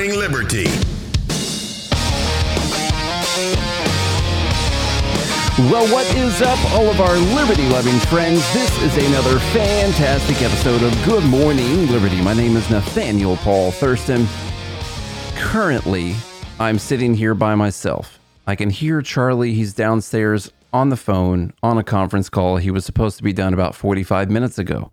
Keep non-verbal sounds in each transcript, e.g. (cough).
Morning Liberty. Well, what is up, all of our liberty loving friends? This is another fantastic episode of Good Morning Liberty. My name is Nathaniel Paul Thurston. Currently, I'm sitting here by myself. I can hear Charlie. He's downstairs on the phone on a conference call. He was supposed to be done about 45 minutes ago,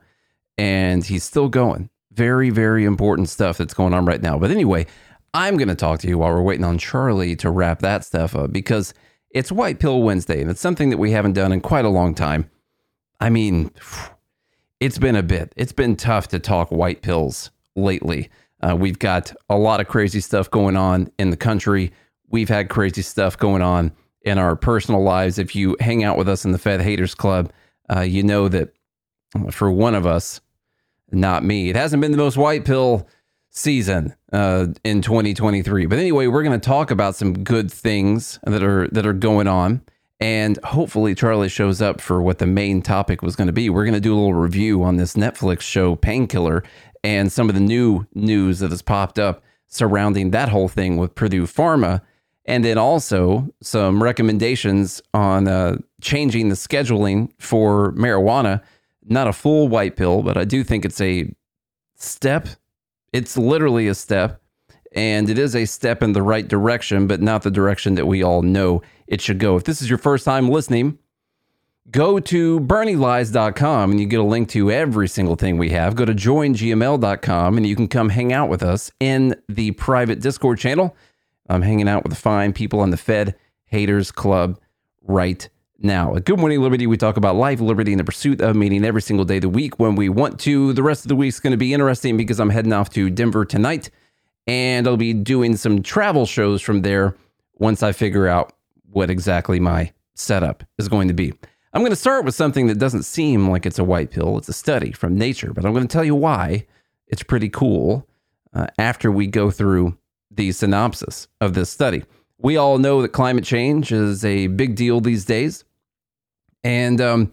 and he's still going. Very, very important stuff that's going on right now. But anyway, I'm going to talk to you while we're waiting on Charlie to wrap that stuff up because it's White Pill Wednesday, and it's something that we haven't done in quite a long time. I mean, (sighs) it's been a bit. It's been tough to talk white pills lately. Uh, we've got a lot of crazy stuff going on in the country. We've had crazy stuff going on in our personal lives. If you hang out with us in the Fed Haters Club, uh, you know that for one of us, not me, it hasn't been the most white pill season uh, in 2023. But anyway, we're going to talk about some good things that are that are going on, and hopefully Charlie shows up for what the main topic was going to be. We're going to do a little review on this Netflix show Painkiller and some of the new news that has popped up surrounding that whole thing with Purdue Pharma. And then also some recommendations on uh, changing the scheduling for marijuana. Not a full white pill, but I do think it's a step it's literally a step, and it is a step in the right direction, but not the direction that we all know it should go. If this is your first time listening, go to bernielies.com and you get a link to every single thing we have. Go to joingml.com and you can come hang out with us in the private Discord channel. I'm hanging out with the fine people on the Fed Haters Club right now. At Good Morning Liberty, we talk about life, liberty, and the pursuit of meaning every single day of the week when we want to. The rest of the week's going to be interesting because I'm heading off to Denver tonight and I'll be doing some travel shows from there once I figure out what exactly my setup is going to be. I'm going to start with something that doesn't seem like it's a white pill. It's a study from Nature, but I'm going to tell you why it's pretty cool uh, after we go through the synopsis of this study. We all know that climate change is a big deal these days. And um,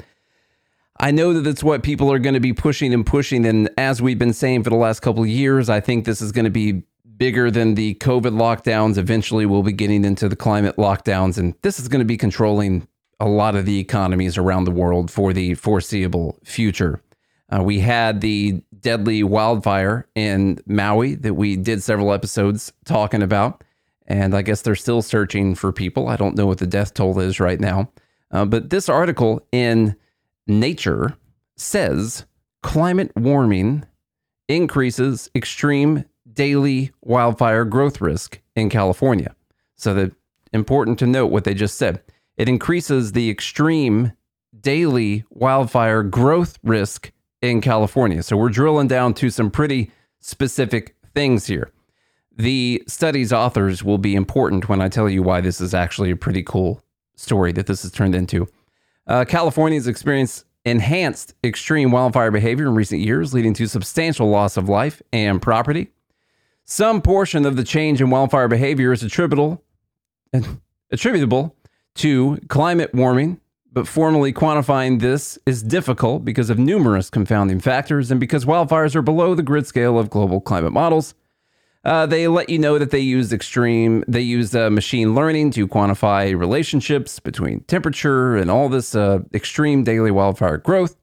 I know that that's what people are going to be pushing and pushing. And as we've been saying for the last couple of years, I think this is going to be bigger than the COVID lockdowns. Eventually, we'll be getting into the climate lockdowns, and this is going to be controlling a lot of the economies around the world for the foreseeable future. Uh, we had the deadly wildfire in Maui that we did several episodes talking about. And I guess they're still searching for people. I don't know what the death toll is right now. Uh, but this article in Nature says climate warming increases extreme daily wildfire growth risk in California. So that important to note what they just said. It increases the extreme daily wildfire growth risk in California. So we're drilling down to some pretty specific things here. The study's authors will be important when I tell you why this is actually a pretty cool story that this has turned into. Uh, California has experienced enhanced extreme wildfire behavior in recent years, leading to substantial loss of life and property. Some portion of the change in wildfire behavior is attributable (laughs) attributable to climate warming, but formally quantifying this is difficult because of numerous confounding factors and because wildfires are below the grid scale of global climate models. Uh, they let you know that they use extreme, they use uh, machine learning to quantify relationships between temperature and all this uh, extreme daily wildfire growth.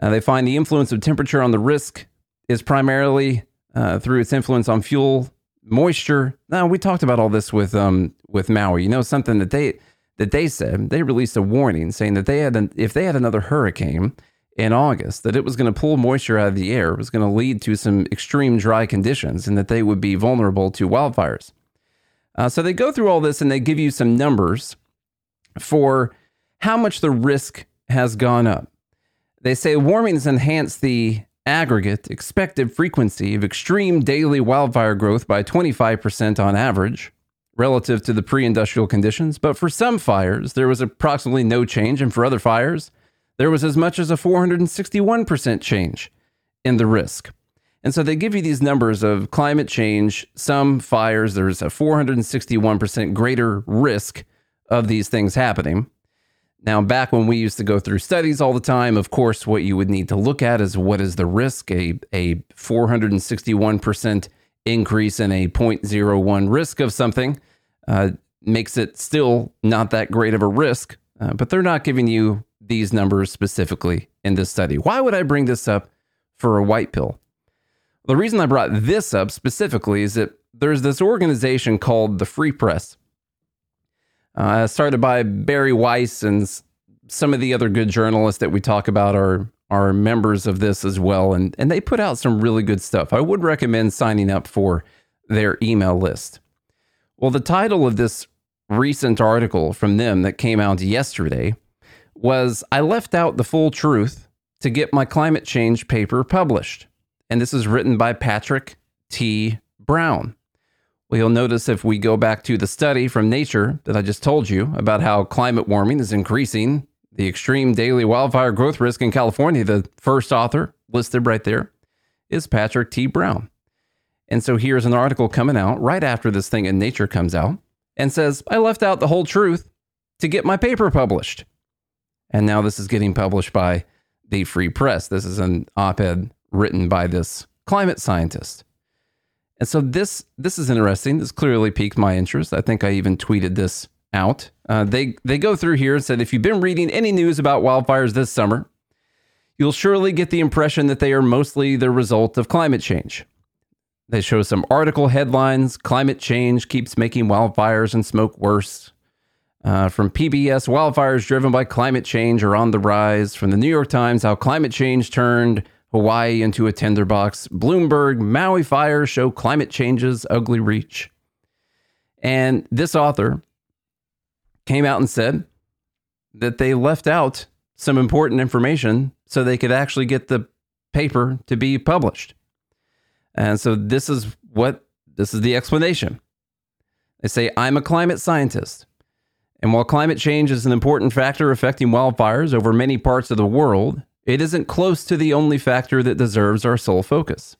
Uh, they find the influence of temperature on the risk is primarily uh, through its influence on fuel moisture. Now we talked about all this with um, with Maui. You know something that they that they said they released a warning saying that they had an, if they had another hurricane in August that it was going to pull moisture out of the air, was going to lead to some extreme dry conditions, and that they would be vulnerable to wildfires. Uh, so they go through all this and they give you some numbers for how much the risk has gone up. They say warming has enhanced the aggregate expected frequency of extreme daily wildfire growth by 25% on average relative to the pre industrial conditions. But for some fires, there was approximately no change. And for other fires, there was as much as a 461% change in the risk. And so they give you these numbers of climate change, some fires, there's a 461% greater risk of these things happening. Now, back when we used to go through studies all the time, of course, what you would need to look at is what is the risk? A, a 461% increase in a 0.01 risk of something uh, makes it still not that great of a risk, uh, but they're not giving you these numbers specifically in this study. Why would I bring this up for a white pill? The reason I brought this up specifically is that there's this organization called the Free Press, uh, started by Bari Weiss and some of the other good journalists that we talk about are are members of this as well, and and they put out some really good stuff. I would recommend signing up for their email list. Well, the title of this recent article from them that came out yesterday was I left out the full truth to get my climate change paper published. And this is written by Patrick T. Brown. Well, you'll notice if we go back to the study from Nature that I just told you about how climate warming is increasing the extreme daily wildfire growth risk in California, the first author listed right there is Patrick T. Brown. And so here's an article coming out right after this thing in Nature comes out and says, I left out the whole truth to get my paper published. And now this is getting published by the Free Press. This is an op ed written by this climate scientist. And so this this is interesting. This clearly piqued my interest. I think I even tweeted this out. Uh, they they go through here and said if you've been reading any news about wildfires this summer, you'll surely get the impression that they are mostly the result of climate change. They show some article headlines: "Climate change keeps making wildfires and smoke worse." Uh, from PBS, wildfires driven by climate change are on the rise. From the New York Times, how climate change turned Hawaii into a tinderbox. Bloomberg, Maui fires show climate change's ugly reach. And this author came out and said that they left out some important information so they could actually get the paper to be published. And so this is what this is the explanation. They say, I'm a climate scientist. And while climate change is an important factor affecting wildfires over many parts of the world, it isn't close to the only factor that deserves our sole focus.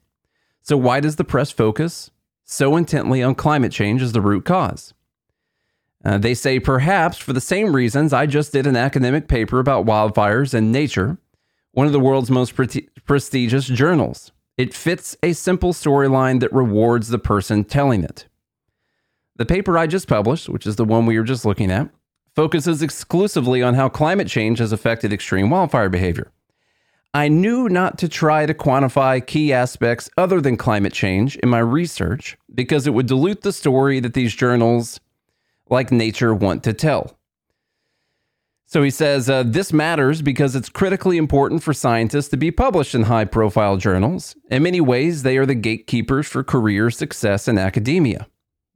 So, why does the press focus so intently on climate change as the root cause? Uh, they say perhaps for the same reasons I just did an academic paper about wildfires in Nature, one of the world's most pre- prestigious journals. It fits a simple storyline that rewards the person telling it. The paper I just published, which is the one we were just looking at, focuses exclusively on how climate change has affected extreme wildfire behavior. I knew not to try to quantify key aspects other than climate change in my research because it would dilute the story that these journals like nature want to tell. So he says uh, this matters because it's critically important for scientists to be published in high profile journals. In many ways, they are the gatekeepers for career success in academia.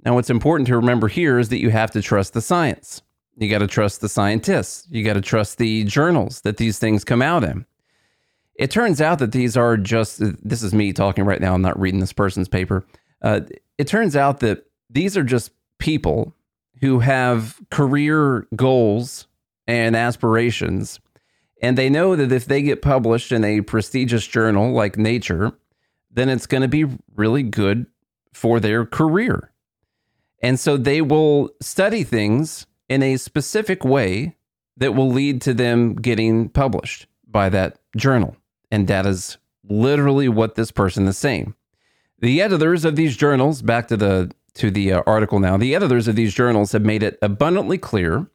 Now, what's important to remember here is that you have to trust the science. You got to trust the scientists. You got to trust the journals that these things come out in. It turns out that these are just, this is me talking right now. I'm not reading this person's paper. Uh, it turns out that these are just people who have career goals and aspirations. And they know that if they get published in a prestigious journal like Nature, then it's going to be really good for their career. And so they will study things in a specific way that will lead to them getting published by that journal. And that is literally what this person is saying. The editors of these journals, back to the to the uh, article now. The editors of these journals have made it abundantly clear,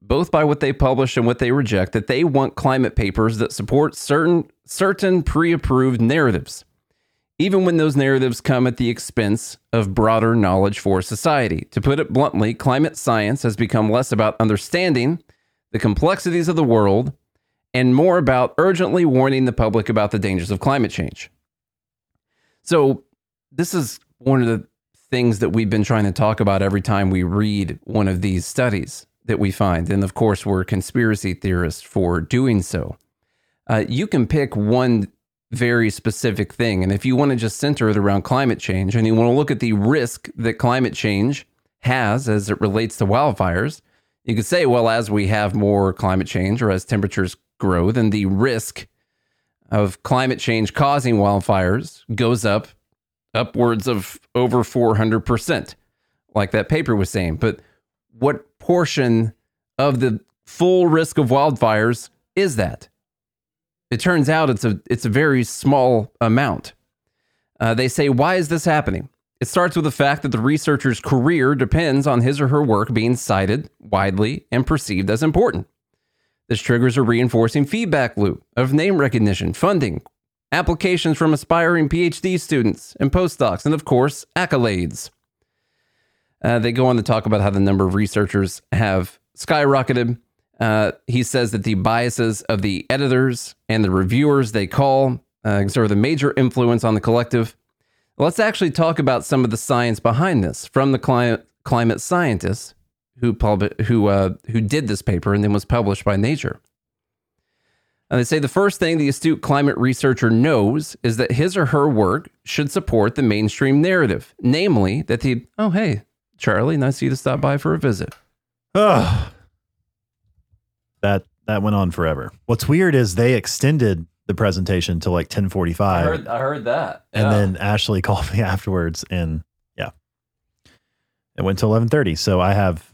both by what they publish and what they reject, that they want climate papers that support certain certain pre-approved narratives, even when those narratives come at the expense of broader knowledge for society. To put it bluntly, climate science has become less about understanding the complexities of the world and more about urgently warning the public about the dangers of climate change. So, this is one of the things that we've been trying to talk about every time we read one of these studies that we find. And of course, we're conspiracy theorists for doing so. Uh, you can pick one very specific thing. And if you want to just center it around climate change and you want to look at the risk that climate change has as it relates to wildfires, you could say, well, as we have more climate change or as temperatures grow, then the risk of climate change causing wildfires goes up upwards of over 400%, like that paper was saying. But what portion of the full risk of wildfires is that? It turns out it's a it's a very small amount. Uh, they say, why is this happening? It starts with the fact that the researcher's career depends on his or her work being cited widely and perceived as important. This triggers a reinforcing feedback loop of name recognition, funding, applications from aspiring PhD students and postdocs, and of course, accolades. Uh, they go on to talk about how the number of researchers have skyrocketed. Uh, he says that the biases of the editors and the reviewers they call uh, exert the major influence on the collective. Let's actually talk about some of the science behind this from the climate scientists who pub- who uh, who did this paper and then was published by Nature. And they say the first thing the astute climate researcher knows is that his or her work should support the mainstream narrative, namely that the oh hey Charlie, nice of you to stop by for a visit. Ugh. That that went on forever. What's weird is they extended the presentation to like 1045 I heard that. and then Ashley (laughs) called me afterwards and yeah. It went to 11:30, so I have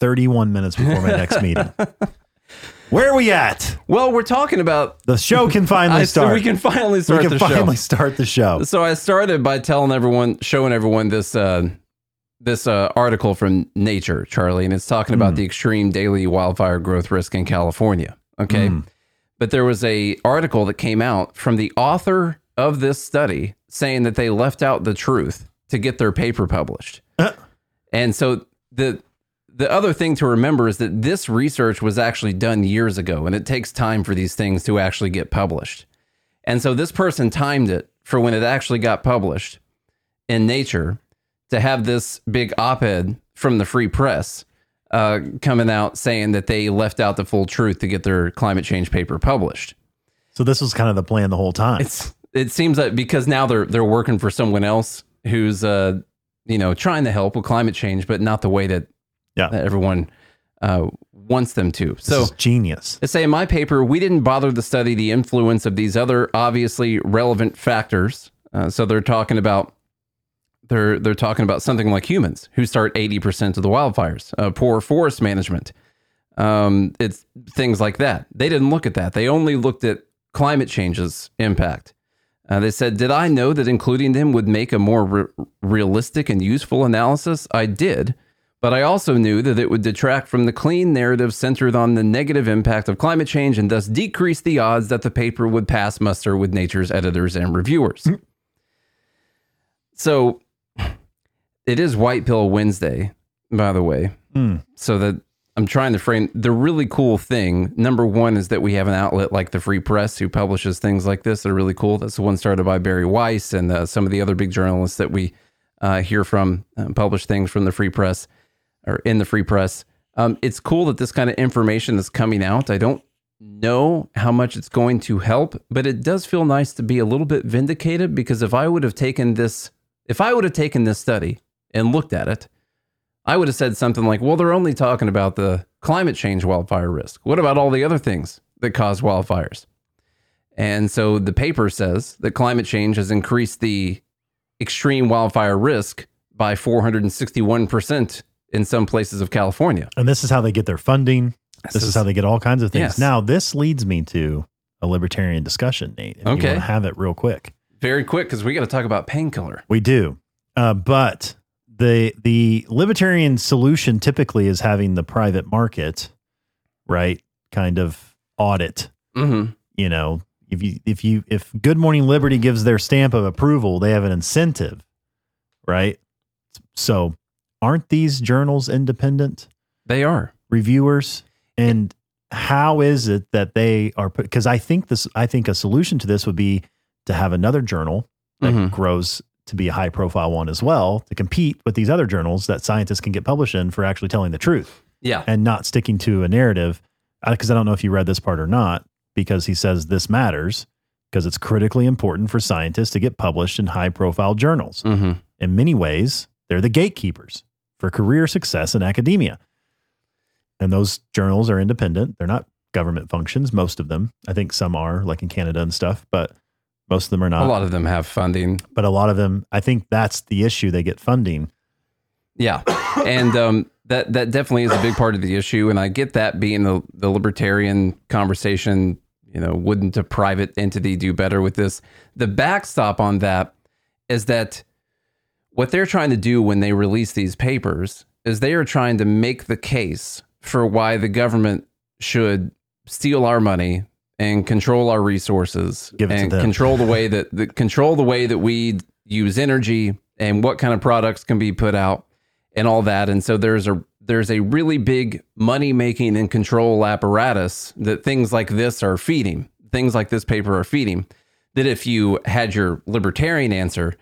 31 minutes before my next meeting. (laughs) Where are we at? well, we're talking about The show can finally (laughs) I, start. we can finally start we can the finally show. start the show. So I started by telling everyone, showing everyone this uh, this uh, article from Nature, Charlie, and it's talking about Mm. the extreme daily wildfire growth risk in California. Okay, Mm. but there was a article that came out from the author of this study saying that they left out the truth to get their paper published. Uh. (clears throat) And so the the other thing to remember is that this research was actually done years ago, and it takes time for these things to actually get published. And so this person timed it for when it actually got published in Nature to have this big op ed from the Free Press uh, coming out saying that they left out the full truth to get their climate change paper published. So this was kind of the plan the whole time. It's it seems that because now they're they're working for someone else who's uh you know trying to help with climate change, but not the way that Yeah. that everyone uh, wants them to. This So genius. They say in my paper, we didn't bother to study the influence of these other obviously relevant factors. Uh, so they're talking about they're they're talking about something like humans who start eighty percent of the wildfires, uh, poor forest management, um, it's things like that. They didn't look at that. They only looked at climate change's impact. Uh, they said, "Did I know that including them would make a more re- realistic and useful analysis? I did." But I also knew that it would detract from the clean narrative centered on the negative impact of climate change and thus decrease the odds that the paper would pass muster with nature's editors and reviewers. So it is White Pill Wednesday, by the way. Mm. So that I'm trying to frame the really cool thing. Number one is that we have an outlet like the Free Press who publishes things like this that are really cool. That's the one started by Bari Weiss and uh, some of the other big journalists that we uh, hear from uh, publish things from the Free Press or in the Free Press. Um, it's cool that this kind of information is coming out. I don't know how much it's going to help, but it does feel nice to be a little bit vindicated because if I would have taken this, if I would have taken this study and looked at it, I would have said something like, well, they're only talking about the climate change wildfire risk. What about all the other things that cause wildfires? And so the paper says that climate change has increased the extreme wildfire risk by 461% in some places of California. And this is how they get their funding. This, is, how they get all kinds of things. Yes. Now, this leads me to a libertarian discussion, Nate. Okay. Have it real quick. very quick because we got to talk about painkiller. We do. Uh, but the the libertarian solution typically is having the private market, right? Kind of audit. Mm-hmm. You know, if you if you if Good Morning Liberty gives their stamp of approval, they have an incentive, right? So, aren't these journals independent They are. reviewers? And how is it that they are? Because I think this, I think a solution to this would be to have another journal that Mhm. grows to be a high profile one as well to compete with these other journals that scientists can get published in for actually telling the truth Yeah. and not sticking to a narrative. Because I don't know if you read this part or not, because he says this matters because it's critically important for scientists to get published in high profile journals. Mm-hmm. In many ways, they're the gatekeepers for career success in academia. And those journals are independent. They're not government functions, most of them. I think some are, like in Canada and stuff, but most of them are not. A lot of them have funding. But a lot of them, I think that's the issue. They get funding. Yeah, and um, that that definitely is a big part of the issue, and I get that being the the libertarian conversation. You know, wouldn't a private entity do better with this? The backstop on that is that what they're trying to do when they release these papers is they are trying to make the case for why the government should steal our money and control our resources Give it to and them. control the way (laughs) that the, control the way that we use energy and what kind of products can be put out and all that. And so there's a there's a really big money making and control apparatus that things like this are feeding. Things like this paper are feeding. That if you had your libertarian answer,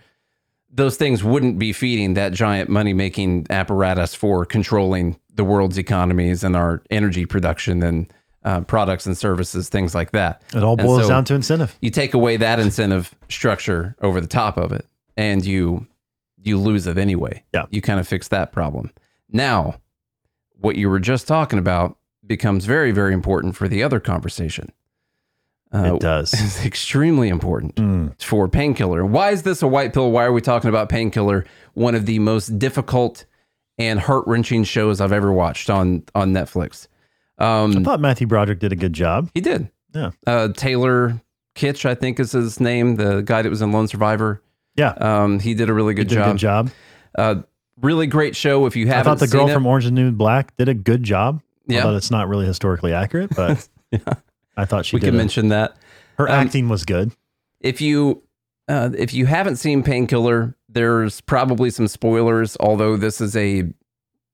those things wouldn't be feeding that giant money making apparatus for controlling the world's economies and our energy production and uh, products and services, things like that. It all boils so- down to incentive. you take away that incentive structure over the top of it and you you lose it anyway Yeah. you kind of fix that problem now what you were just talking about becomes very very important for the other conversation uh, it does. (laughs) it's extremely important Mm. for painkiller why is this a white pill why are we talking about painkiller one of the most difficult and heart-wrenching shows i've ever watched on on netflix I um, thought Matthew Broderick did a good job. he did Yeah. uh, Taylor Kitsch, I think is his name, the guy that was in Lone Survivor. Yeah. Um, he did a really good job. good job. Uh, really great show. If you haven't I thought the girl it, from Orange and New Black did a good job. Yeah. Although it's not really historically accurate, but (laughs) I thought she we a- mention that. her um, acting was good. If you uh, if you haven't seen Painkiller, there's probably some spoilers. Although this is a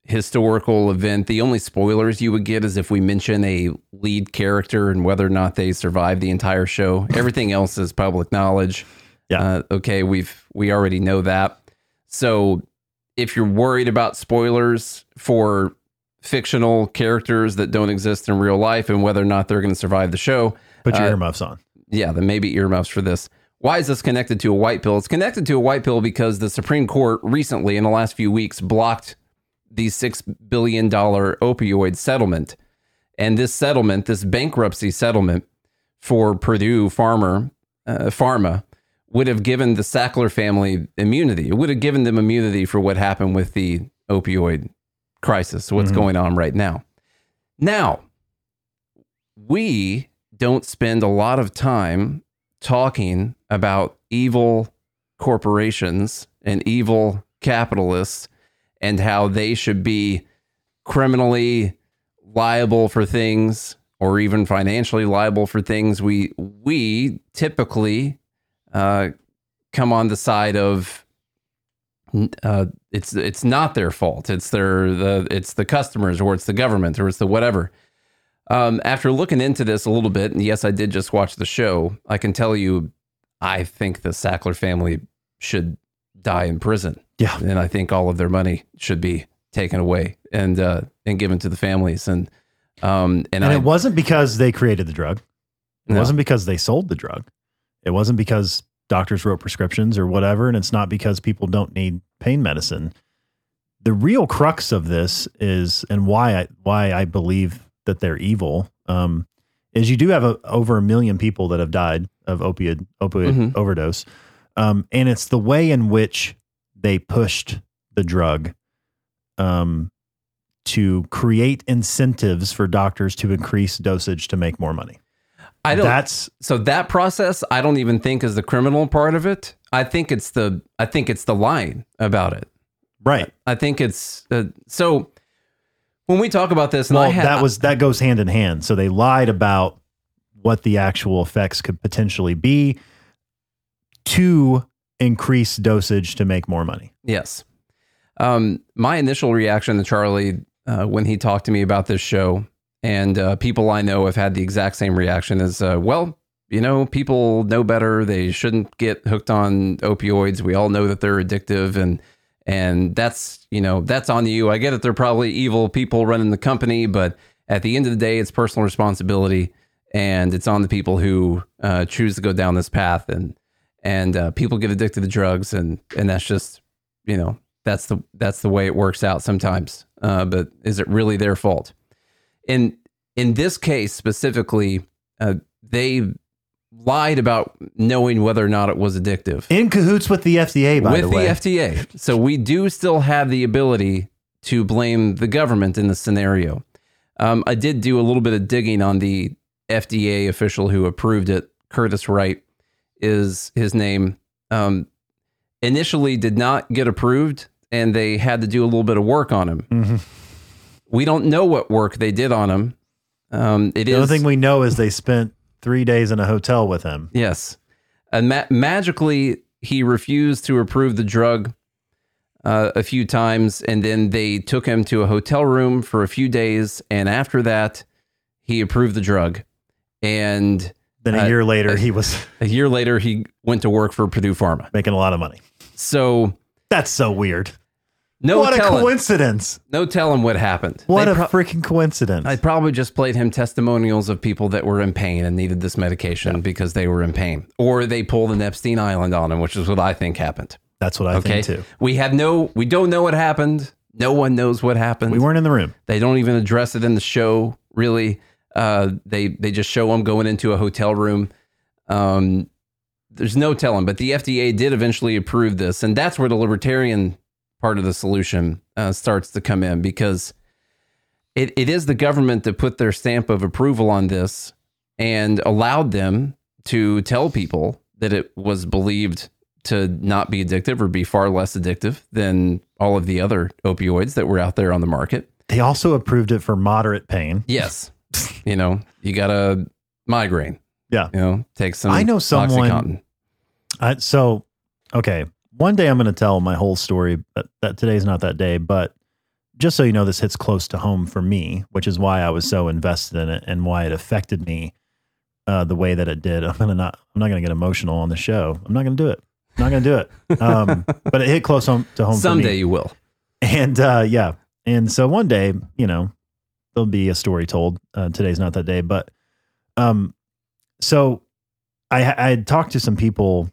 historical event, the only spoilers you would get is if we mention a lead character and whether or not they survive the entire show. (laughs) Everything else is public knowledge. Yeah. Uh, okay, we've we already know that. So if you're worried about spoilers for fictional characters that don't exist in real life and whether or not they're going to survive the show, Put your uh, earmuffs on. yeah, then maybe earmuffs for this. Why is this connected to a white pill? It's connected to a white pill because the Supreme Court recently, in the last few weeks, blocked the $6 billion opioid settlement. And this settlement, this bankruptcy settlement for Purdue Farmer, uh, Pharma, would have given the Sackler family immunity. It would have given them immunity for what happened with the opioid crisis, what's Mhm. going on right now. Now, we don't spend a lot of time talking about evil corporations and evil capitalists and how they should be criminally liable for things or even financially liable for things we we typically uh, come on the side of uh, it's it's not their fault. It's their the it's the customers or it's the government or it's the whatever. Um, after looking into this a little bit, and yes, I did just watch the show, I can tell you, I think the Sackler family should die in prison. Yeah. And I think all of their money should be taken away and uh, and given to the families. And um, and, And I it wasn't because they created the drug. It No. wasn't because they sold the drug. It wasn't because doctors wrote prescriptions or whatever. And it's not because people don't need pain medicine. The real crux of this is, and why I why I believe that they're evil, um, is you do have a, over a million people that have died of opiate opioid Mhm. overdose, um, and it's the way in which they pushed the drug um, to create incentives for doctors to increase dosage to make more money. I don't. That's so that process, I don't even think is the criminal part of it. I think it's the I think it's the lying about it. right. I think it's uh, so. When we talk about this, and I Well, had, that was that goes hand in hand. So they lied about what the actual effects could potentially be to increase dosage to make more money. Yes. Um, my initial reaction to Charlie uh, when he talked to me about this show, and uh, people I know have had the exact same reaction is, uh, well, you know, people know better. They shouldn't get hooked on opioids. We all know that they're addictive, and and that's you know that's on you. I get it. They're probably evil people running the company, but at the end of the day, it's personal responsibility, and it's on the people who uh, choose to go down this path. And and uh, people get addicted to drugs, and and that's just you know that's the that's the way it works out sometimes. Uh, but is it really their fault? In in this case specifically, uh, they lied about knowing whether or not it was addictive In cahoots with the FDA, by the way. with the the, way. FDA. So we do still have the ability to blame the government in this scenario. Um, I did do a little bit of digging on the FDA official who approved it. Curtis Wright is his name. Um, initially did not get approved and they had to do a little bit of work on him. Mm-hmm. We don't know what work they did on him. Um, it The is only thing we know is they spent three days in a hotel with him. yes, and ma- magically he refused to approve the drug uh, a few times, and then they took him to a hotel room for a few days, and after that, he approved the drug, and Then a Uh, year later, he was a year later he went to work for Purdue Pharma. making a lot of money. So That's so weird. no what a coincidence. no telling what happened. What They a pro- freaking coincidence. I probably just played him testimonials of people that were in pain and needed this medication because they were in pain, or they pulled an Epstein Island on him, which is what I think happened. That's what I Okay, think too. we have no, we don't know what happened. No one knows what happened. We weren't in the room. They don't even address it in the show. Really, uh, they they just show him going into a hotel room. Um, there's no telling, but the FDA did eventually approve this, and that's where the libertarian part of the solution uh, starts to come in because it, it is the government that put their stamp of approval on this and allowed them to tell people that it was believed to not be addictive or be far less addictive than all of the other opioids that were out there on the market. They also approved it for moderate pain. Yes. (laughs) you know, you got a migraine. Yeah. You know, take some I know someone- I, so, okay. One day I'm going to tell my whole story, but that today's not that day. But just so you know, this hits close to home for me, which is why I was so invested in it and why it affected me uh, the way that it did. I'm gonna not. I'm not gonna get emotional on the show. I'm not gonna do it. I'm not gonna do it. Um, (laughs) but it hit close home to home. for Someday me. you will. And uh, yeah, and so one day, you know, there'll be a story told. Uh, today's not that day, but um, so I, I had talked to some people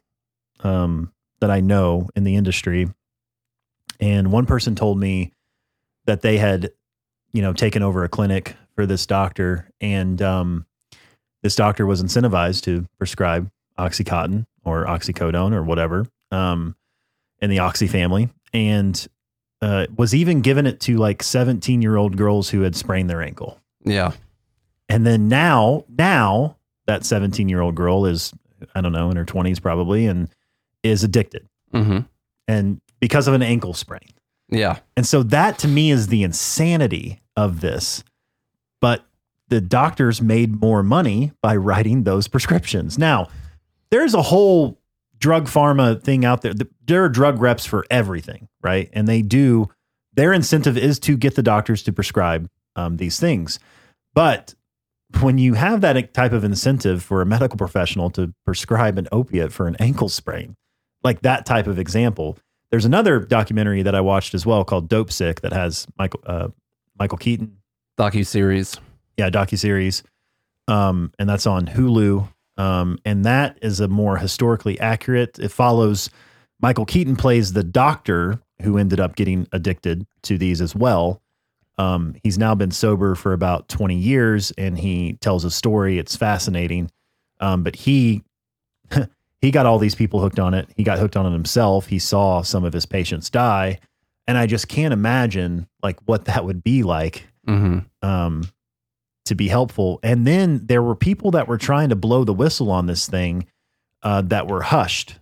um, that I know in the industry, and one person told me that they had, you know, taken over a clinic for this doctor, and um, this doctor was incentivized to prescribe OxyContin or oxycodone or whatever um, in the Oxy family, and uh, was even given it to like 17 year old girls who had sprained their ankle. Yeah. And then now, now that 17 year old girl is, I don't know, in her 20s probably, and is addicted hmm and because of an ankle sprain. Yeah. And so that to me is the insanity of this. But the doctors made more money by writing those prescriptions. Now, there's a whole drug pharma thing out there. There are drug reps for everything, right? And they do, their incentive is to get the doctors to prescribe um, these things. But when you have that type of incentive for a medical professional to prescribe an opiate for an ankle sprain, like that type of example, there's another documentary that I watched as well called Dopesick that has Michael uh, Michael Keaton, Docu series. yeah, docu series, um, and that's on Hulu. Um, and that is a more historically accurate. It follows Michael Keaton plays the doctor who ended up getting addicted to these as well. Um, he's now been sober for about 20 years, and he tells a story. It's fascinating. Um, but he (laughs) he got all these people hooked on it. He got hooked on it himself. He saw some of his patients die, and I just can't imagine like what that would be like hmm um, to be helpful. And then there were people that were trying to blow the whistle on this thing uh, that were hushed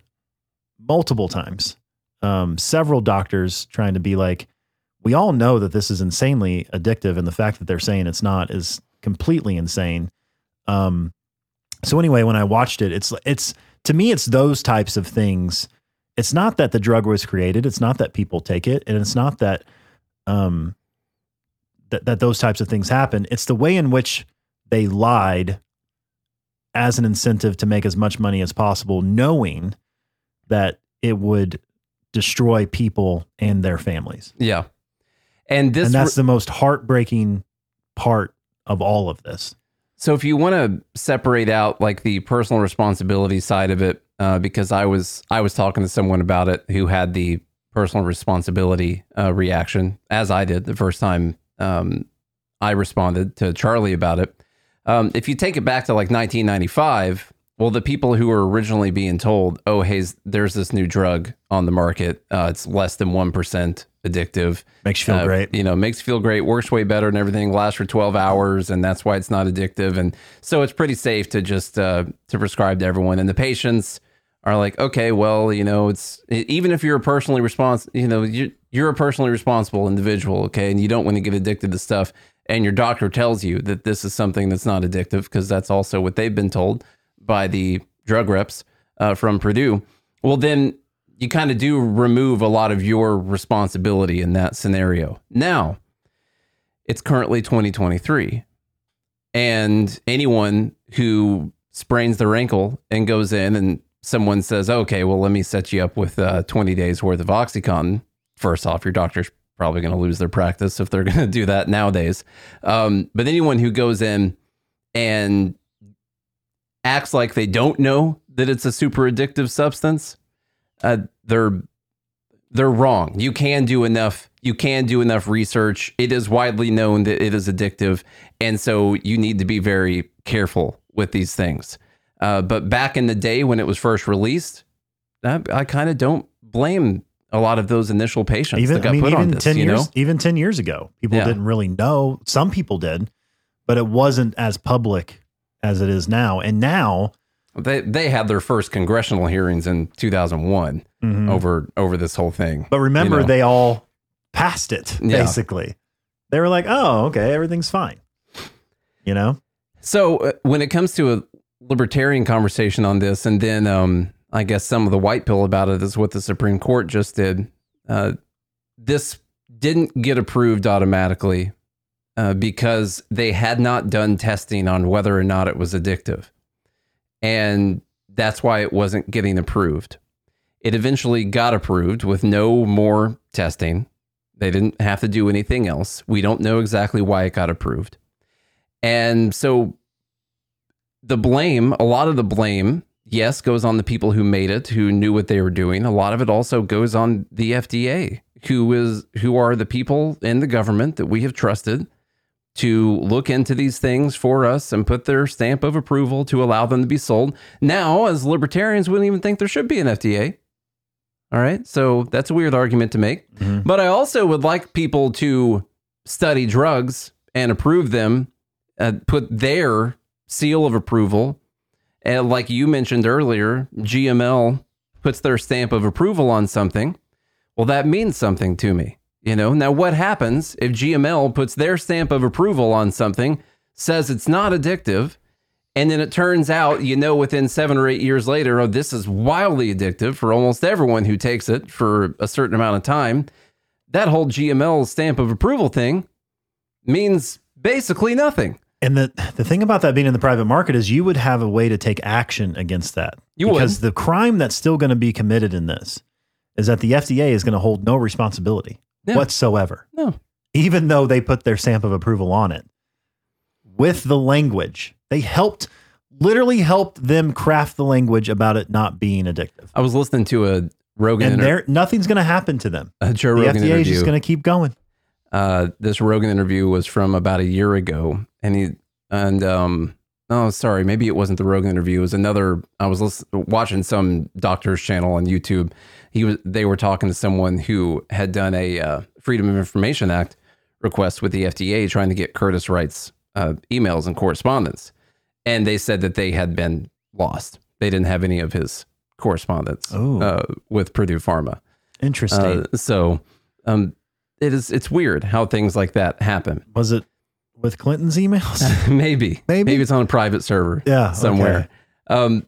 multiple times. Um, several doctors trying to be like, we all know that this is insanely addictive, and the fact that they're saying it's not is completely insane. Um, so anyway, when I watched it, it's it's to me, it's those types of things. It's not that the drug was created. It's not that people take it, and it's not that um, that, that those types of things happen. It's the way in which they lied as an incentive to make as much money as possible, knowing that it would destroy people and their families. Yeah. And this and that's the most heartbreaking part of all of this. So if you want to separate out like the personal responsibility side of it, uh, because I was I was talking to someone about it who had the personal responsibility uh, reaction, as I did the first time um, I responded to Charlie about it. Um, if you take it back to like 1995, well, the people who were originally being told, "Oh, hey, there's this new drug on the market. Uh, it's less than one percent addictive." Makes you feel Uh, great. You know, makes you feel great, works way better and everything, lasts for 12 hours, and that's why it's not addictive. And so it's pretty safe to just uh, to prescribe to everyone. And the patients are like, okay, well, you know, it's even if you're personally responsible, you know, you're, you're a personally responsible individual, okay, and you don't want to get addicted to stuff, and your doctor tells you that this is something that's not addictive because that's also what they've been told by the drug reps uh, from Purdue. Well, then you kind of do remove a lot of your responsibility in that scenario. Now, it's currently 2023, and anyone who sprains their ankle and goes in and someone says, okay, well, let me set you up with uh, 20 days worth of Oxycontin. First off, your doctor's probably going to lose their practice if they're (laughs) going to do that nowadays. Um, but anyone who goes in and acts like they don't know that it's a super addictive substance, uh, they're they're wrong. You can do enough. You can do enough research. It is widely known that it is addictive, and so you need to be very careful with these things. Uh, but back in the day when it was first released, I, I kind of don't blame a lot of those initial patients even that got I mean, put on this. ten you years, know? even ten years ago, people Yeah. didn't really know. Some people did, but it wasn't as public as it is now. And now, They they had their first congressional hearings in 2001 Mhm. over over this whole thing. but remember, you know. they all passed it. Yeah. Basically, they were like, "Oh, okay, everything's fine." You know, So uh, when it comes to a libertarian conversation on this, and then um, I guess some of the white pill about it is what the Supreme Court just did. Uh, this didn't get approved automatically uh, because they had not done testing on whether or not it was addictive, and that's why it wasn't getting approved. It eventually got approved with no more testing. They didn't have to do anything else. We don't know exactly why it got approved. And so the blame, a lot of the blame, yes, goes on the people who made it, who knew what they were doing. A lot of it also goes on the FDA, who is who are the people in the government that we have trusted to look into these things for us and put their stamp of approval to allow them to be sold. Now, as libertarians, we wouldn't even think there should be an FDA. All right. So that's a weird argument to make. Mhm. But I also would like people to study drugs and approve them, uh, put their seal of approval. And like you mentioned earlier, GML puts their stamp of approval on something. Well, that means something to me. You know, now what happens if GML puts their stamp of approval on something, says it's not addictive, and then it turns out, you know, within seven or eight years later, oh, this is wildly addictive for almost everyone who takes it for a certain amount of time. That whole GML stamp of approval thing means basically nothing. And the the thing about that being in the private market is you would have a way to take action against that. You would. because the crime that's still going to be committed in this is that the FDA is going to hold no responsibility whatsoever, No. even though they put their stamp of approval on it. With the language, they helped literally helped them craft the language about it not being addictive. I was listening to a Rogan And inter- there nothing's going to happen to them. a Joe The Rogan FDA is just going to keep going. Uh, this Rogan interview was from about a year ago, and he and um oh sorry maybe it wasn't the Rogan interview it was another I was listen, watching some doctor's channel on YouTube he was they were talking to someone who had done a uh, Freedom of Information Act request with the FDA trying to get Curtis Wright's uh, emails and correspondence and they said that they had been lost they didn't have any of his correspondence Oh. uh, with Purdue Pharma Interesting. uh, so um, it is it's weird how things like that happen. was it with Clinton's emails? (laughs) maybe, Maybe? Maybe it's on a private server yeah, somewhere. okay. Um,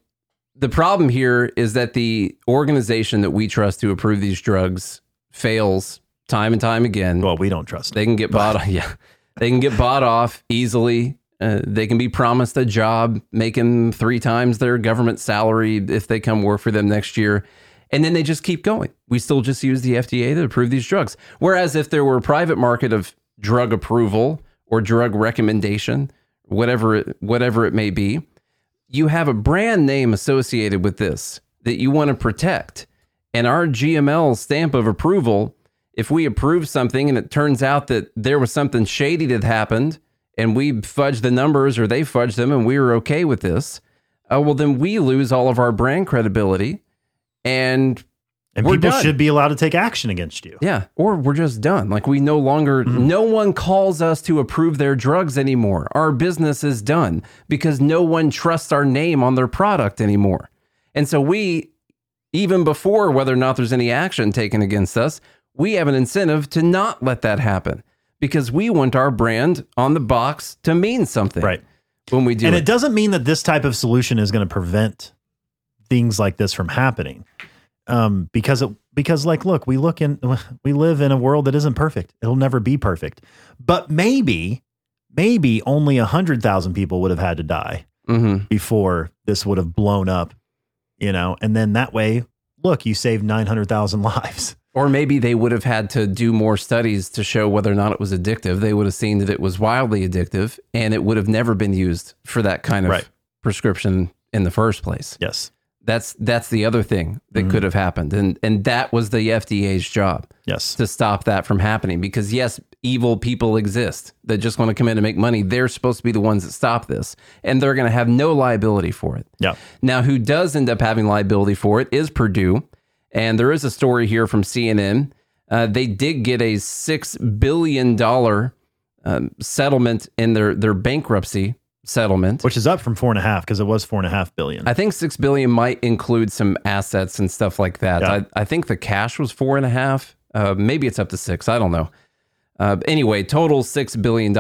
the problem here is that the organization that we trust to approve these drugs fails time and time again. Well, we don't trust. they can get bought. (laughs) Yeah, they can get bought off easily. Uh, they can be promised a job making three times their government salary if they come work for them next year. And then they just keep going. We still just use the FDA to approve these drugs. Whereas if there were a private market of drug approval or drug recommendation, whatever it, whatever it may be, you have a brand name associated with this that you want to protect. And our GML stamp of approval, if we approve something and it turns out that there was something shady that happened and we fudged the numbers or they fudged them and we were okay with this, uh, well, then we lose all of our brand credibility. And And We're people done. should be allowed to take action against you. yeah, or we're just done. Like we no longer, mm-hmm. no one calls us to approve their drugs anymore. Our business is done because no one trusts our name on their product anymore. And so we, even before whether or not there's any action taken against us, we have an incentive to not let that happen because we want our brand on the box to mean something. Right. When we do and it. it doesn't mean that this type of solution is going to prevent things like this from happening. Um, because it, because like, look, we look in, we live in a world that isn't perfect. It'll never be perfect, but maybe, maybe only a hundred thousand people would have had to die Mhm. before this would have blown up, you know, and then that way, look, you saved 900,000 (laughs) lives. Or maybe they would have had to do more studies to show whether or not it was addictive. They would have seen that it was wildly addictive and it would have never been used for that kind of Right. prescription in the first place. Yes. That's that's the other thing that Mhm. could have happened. And and that was the FDA's job Yes. to stop that from happening because yes, evil people exist that just want to come in and make money. They're supposed to be the ones that stop this and they're going to have no liability for it. Yeah. Now, who does end up having liability for it is Purdue. And there is a story here from CNN. Uh, they did get a $6 billion um, settlement in their, their bankruptcy settlement. Which is up from four and a half because it was four and a half billion. I think 6 billion might include some assets and stuff like that. Yeah. I, I think the cash was four and a half. Uh, maybe it's up to six. I don't know. Uh, anyway, total $6 billion.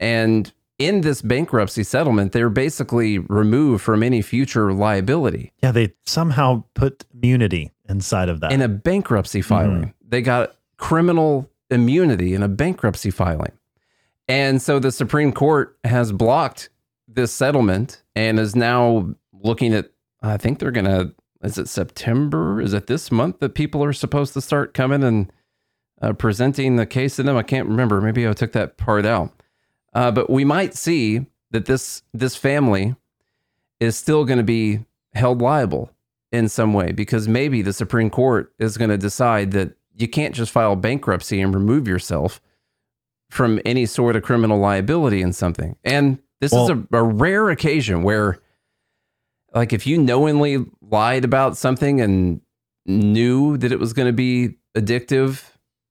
And in this bankruptcy settlement, they're basically removed from any future liability. yeah. They somehow put immunity inside of that. in a bankruptcy filing. They got criminal immunity in a bankruptcy filing. And so the Supreme Court has blocked this settlement and is now looking at, I think they're going to, is it September? Is it this month that people are supposed to start coming and uh, presenting the case to them? I can't remember. Maybe I took that part out. Uh, but we might see that this this family is still going to be held liable in some way because maybe the Supreme Court is going to decide that you can't just file bankruptcy and remove yourself from any sort of criminal liability in something. And this is a, a rare occasion where, like, if you knowingly lied about something and knew that it was going to be addictive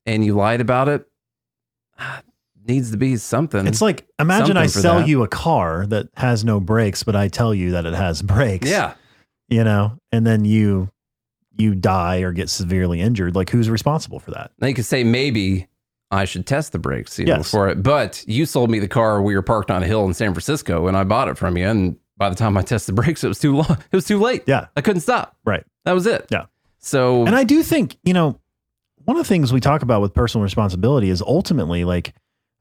and you lied about it, ah, needs to be something. it's like imagine I something sell that. you a car that has no brakes, but I tell you that it has brakes. yeah. You know, and then you you die or get severely injured. Like who's responsible for that? Now you could say maybe I should test the brakes you know, Yes. for it. But you sold me the car. We were parked on a hill in San Francisco, and I bought it from you. And by the time I tested the brakes, it was too long. (laughs) It was too late. Yeah. I couldn't stop. Right. That was it. Yeah. So And I do think, you know, one of the things we talk about with personal responsibility is ultimately like,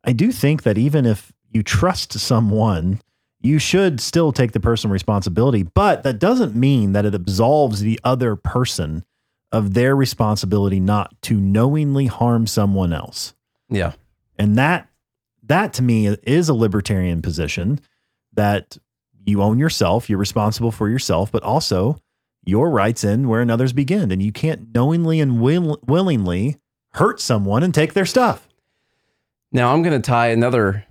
I do think that even if you trust someone, you should still take the personal responsibility, but that doesn't mean that it absolves the other person of their responsibility not to knowingly harm someone else. Yeah, And that that to me is a libertarian position that you own yourself, you're responsible for yourself, but also your rights end where another's begin. And you can't knowingly and will, willingly hurt someone and take their stuff. Now I'm going to tie another,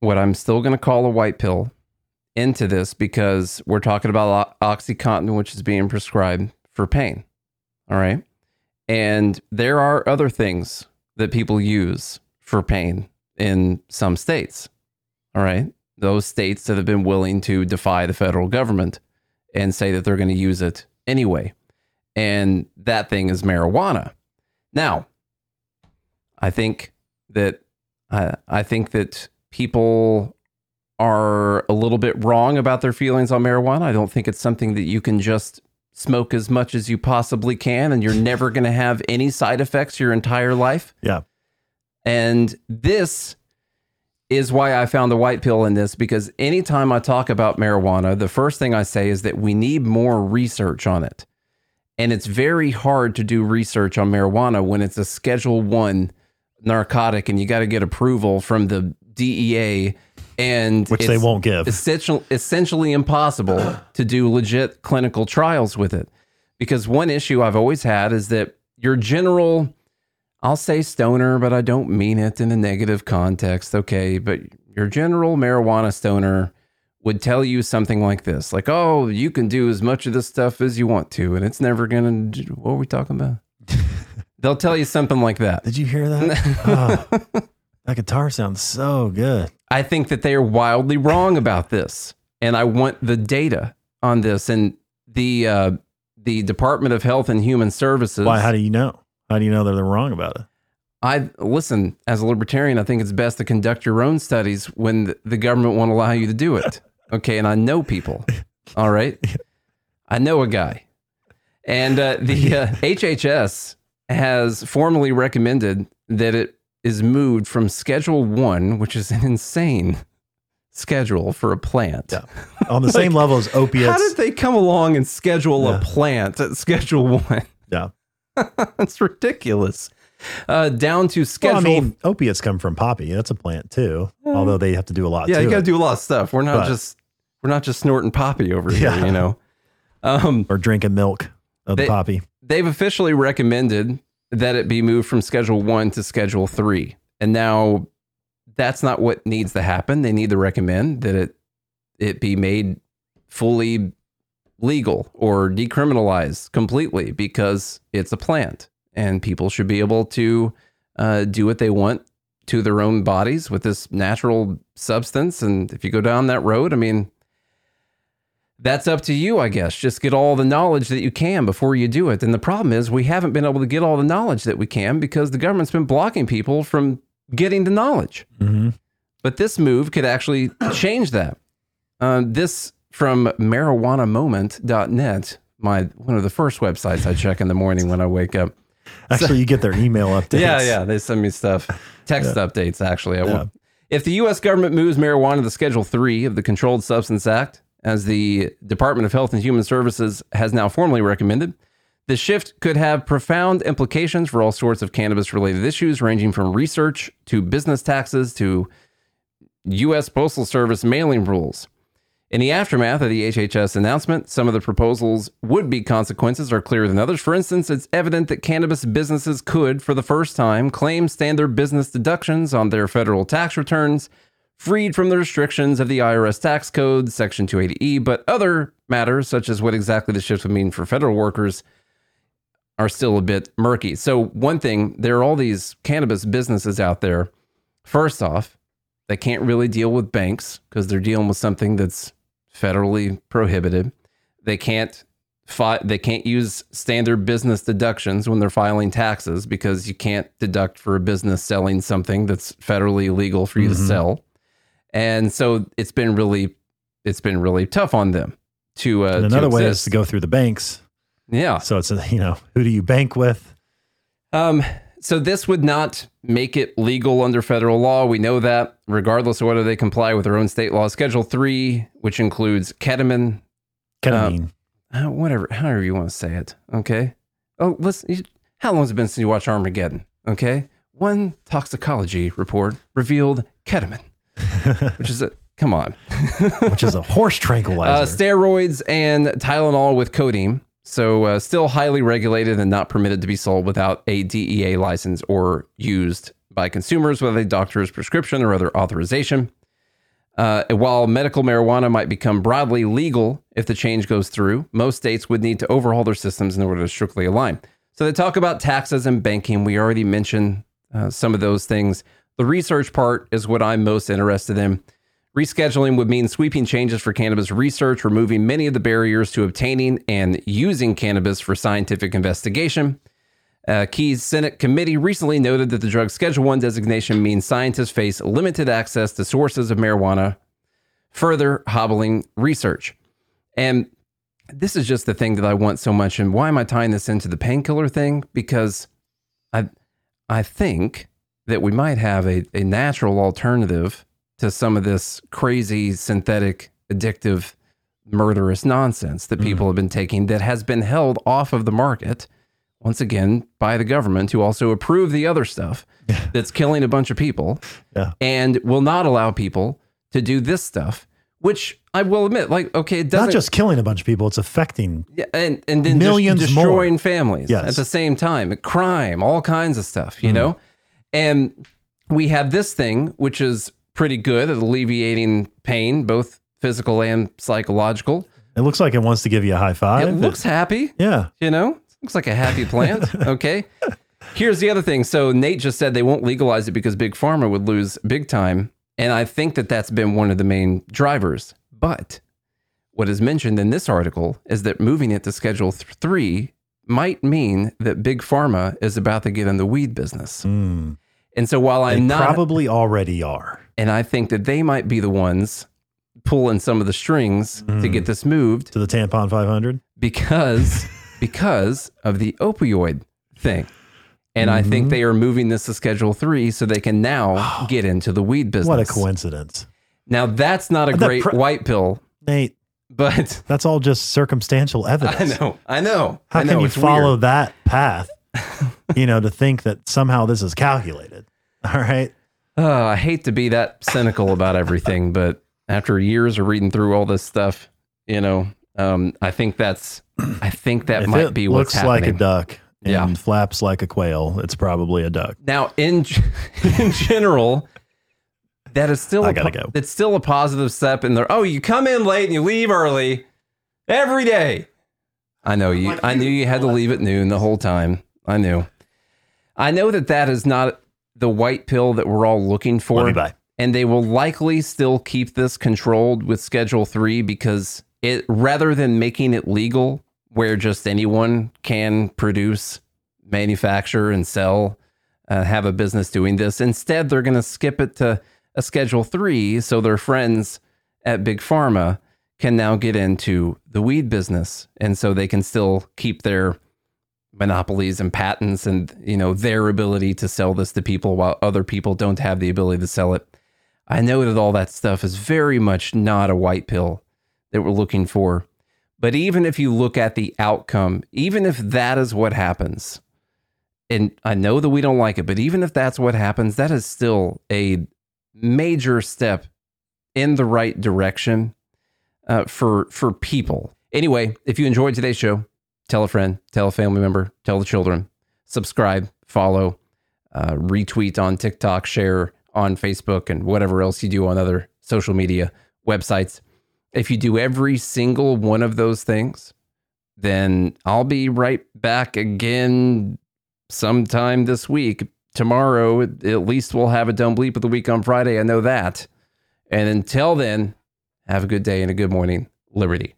what I'm still going to call a white pill, into this because we're talking about OxyContin, which is being prescribed for pain. All right. And there are other things that people use for pain in some states. All right. Those states that have been willing to defy the federal government and say that they're going to use it anyway. And that thing is marijuana. Now, I think that I I think that people are a little bit wrong about their feelings on marijuana. I don't think it's something that you can just smoke as much as you possibly can and you're never going to have any side effects your entire life. Yeah. And this is why I found the white pill in this because anytime I talk about marijuana, the first thing I say is that we need more research on it. And it's very hard to do research on marijuana when it's a schedule 1 narcotic and you got to get approval from the DEA and Which they won't give. essential, essentially impossible (clears throat) to do legit clinical trials with it. Because one issue I've always had is that your general, I'll say stoner, but I don't mean it in a negative context. Okay. But your general marijuana stoner would tell you something like this like, oh, you can do as much of this stuff as you want to, and it's never going to. What are we talking about? (laughs) They'll tell you something like that. Did you hear that? Oh, (laughs) that guitar sounds so good. I think that they are wildly wrong about this, and I want the data on this. And the uh, the Department of Health and Human Services. Why? How do you know? How do you know that they're wrong about it? I listen as a libertarian. I think it's best to conduct your own studies when the, the government won't allow you to do it. (laughs) Okay, and I know people. All right, I know a guy, and uh, the (laughs) uh, HHS has formally recommended that it is moved from Schedule One, which is an insane schedule for a plant. Yeah. On the (laughs) same level as opiates. How did they come along and schedule Yeah. a plant at Schedule One? (laughs) yeah. That's ridiculous. Uh, down to Well, schedule. I mean, opiates come from poppy. That's a plant too. Although they have to do a lot. yeah, you got to do a lot of stuff. We're not But- just we're not just snorting poppy over here, you know. Um, or drinking milk of They- the poppy. they've officially recommended that it be moved from Schedule One to Schedule Three, and now that's not what needs to happen. They need to recommend that it it be made fully legal or decriminalized completely because it's a plant and people should be able to uh, do what they want to their own bodies with this natural substance. And if you go down that road, I mean, that's up to you, I guess. Just get all the knowledge that you can before you do it. And the problem is, we haven't been able to get all the knowledge that we can because the government's been blocking people from getting the knowledge. hmm But this move could actually (coughs) change that. Uh, this from marijuanamoment.net, my one of the first websites I check in the morning when I wake up. Actually, you get their email (laughs) updates. Yeah, yeah, they send me stuff, text updates. Actually, I Yeah. If the U.S. government moves marijuana to Schedule Three of the Controlled Substance Act, as the Department of Health and Human Services has now formally recommended, the shift could have profound implications for all sorts of cannabis-related issues, ranging from research to business taxes to U.S. Postal Service mailing rules. In the aftermath of the HHS announcement, some of the proposals would be consequences are clearer than others. For instance, it's evident that cannabis businesses could, for the first time, claim standard business deductions on their federal tax returns, freed from the restrictions of the IRS tax code, Section 280E, but other matters, such as what exactly the shift would mean for federal workers, are still a bit murky. So, one thing, there are all these cannabis businesses out there. First off, they can't really deal with banks because they're dealing with something that's federally prohibited. They can't fi- they can't use standard business deductions when they're filing taxes because you can't deduct for a business selling something that's federally illegal for you to Mhm. sell. And so it's been really it's been really tough on them to uh And to another way is to go through the banks. Yeah. So it's a, you know who do you bank with? Um, so this would not make it legal under federal law. We know that, regardless of whether they comply with their own state law. Schedule three, which includes ketamine, Ketamine. uh, whatever, however you want to say it. Okay. Oh, listen. you- How long has it been since you watched Armageddon? Okay. One toxicology report revealed ketamine, (laughs) which is a come on. (laughs) which is a horse Uh, tranquilizer. steroids and Tylenol with codeine. So, uh, still highly regulated and not permitted to be sold without a DEA license or used by consumers with a doctor's prescription or other authorization. Uh, while medical marijuana might become broadly legal if the change goes through, most states would need to overhaul their systems in order to strictly align. So, they talk about taxes and banking. We already mentioned uh, some of those things. The research part is what I'm most interested in. Rescheduling would mean sweeping changes for cannabis research, removing many of the barriers to obtaining and using cannabis for scientific investigation. A key Senate committee recently noted that the drug Schedule 1 designation means scientists face limited access to sources of marijuana, further hobbling research. And this is just the thing that I want so much. And why am I tying this into the painkiller thing? Because I, I think that we might have a, a natural alternative to some of this crazy synthetic addictive murderous nonsense that people have been taking that has been held off of the market once again by the government to also approve the other stuff (laughs) that's killing a bunch of people Yeah. and will not allow people to do this stuff which I will admit like okay it doesn't Not just killing a bunch of people; it's affecting. yeah, and and then Millions just more. destroying families Yes. at the same time, crime, all kinds of stuff, you Mhm. know. And we have this thing which is pretty good at alleviating pain, both physical and psychological. It looks like it wants to give you a high five. it looks happy, yeah. you know. Looks like a happy plant. (laughs) okay. Here's the other thing. So Nate just said they won't legalize it because big pharma would lose big time, and I think that that's been one of the main drivers. But what is mentioned in this article is that moving it to Schedule 3 might mean that Big Pharma is about to get in the weed business. Mm. And so while I'm not, probably already are. and I think that they might be the ones pulling some of the strings to get this moved To the tampon 500. because (laughs) because of the opioid thing. And I think they are moving this to Schedule 3 so they can now (gasps) get into the weed business. What a coincidence. Now that's not a The great pr- white pill, Nate, but (laughs) that's all just circumstantial evidence. I know, I know. How I know, can you follow weird. that path, (laughs) you know, to think that somehow this is calculated? (laughs) All right. Uh, I hate to be that cynical about everything, but after years of reading through all this stuff, you know, um, I think that's, I think that if might be what's looks like a duck and Yeah. flaps like a quail, it's probably a duck. Now, in in general, that is still I a gotta po- go. It's still a positive step in there. Oh, you come in late and you leave early every day. I know you. I knew you had to leave at noon the whole time. I knew. I know that that is not the white pill that we're all looking for. Love you, bye. and they will likely still keep this controlled with Schedule 3 because it rather than making it legal where just anyone can produce, manufacture and sell uh, have a business doing this, instead they're going to skip it to a Schedule 3 so their friends at Big Pharma can now get into the weed business and so they can still keep their monopolies and patents and you know their ability to sell this to people while other people don't have the ability to sell it. I know that all that stuff is very much not a white pill that we're looking for. But even if you look at the outcome, even if that is what happens, and I know that we don't like it, but even if that's what happens, that is still a major step in the right direction uh, for for people. Anyway, if you enjoyed today's show, tell a friend, tell a family member, tell the children, subscribe, follow, uh, retweet on TikTok, share on Facebook, and whatever else you do on other social media websites. If you do every single one of those things, then I'll be right back again sometime this week. Tomorrow, at least we'll have a dumb bleep of the week on Friday. I know that. And until then, have a good day and a good morning. Liberty.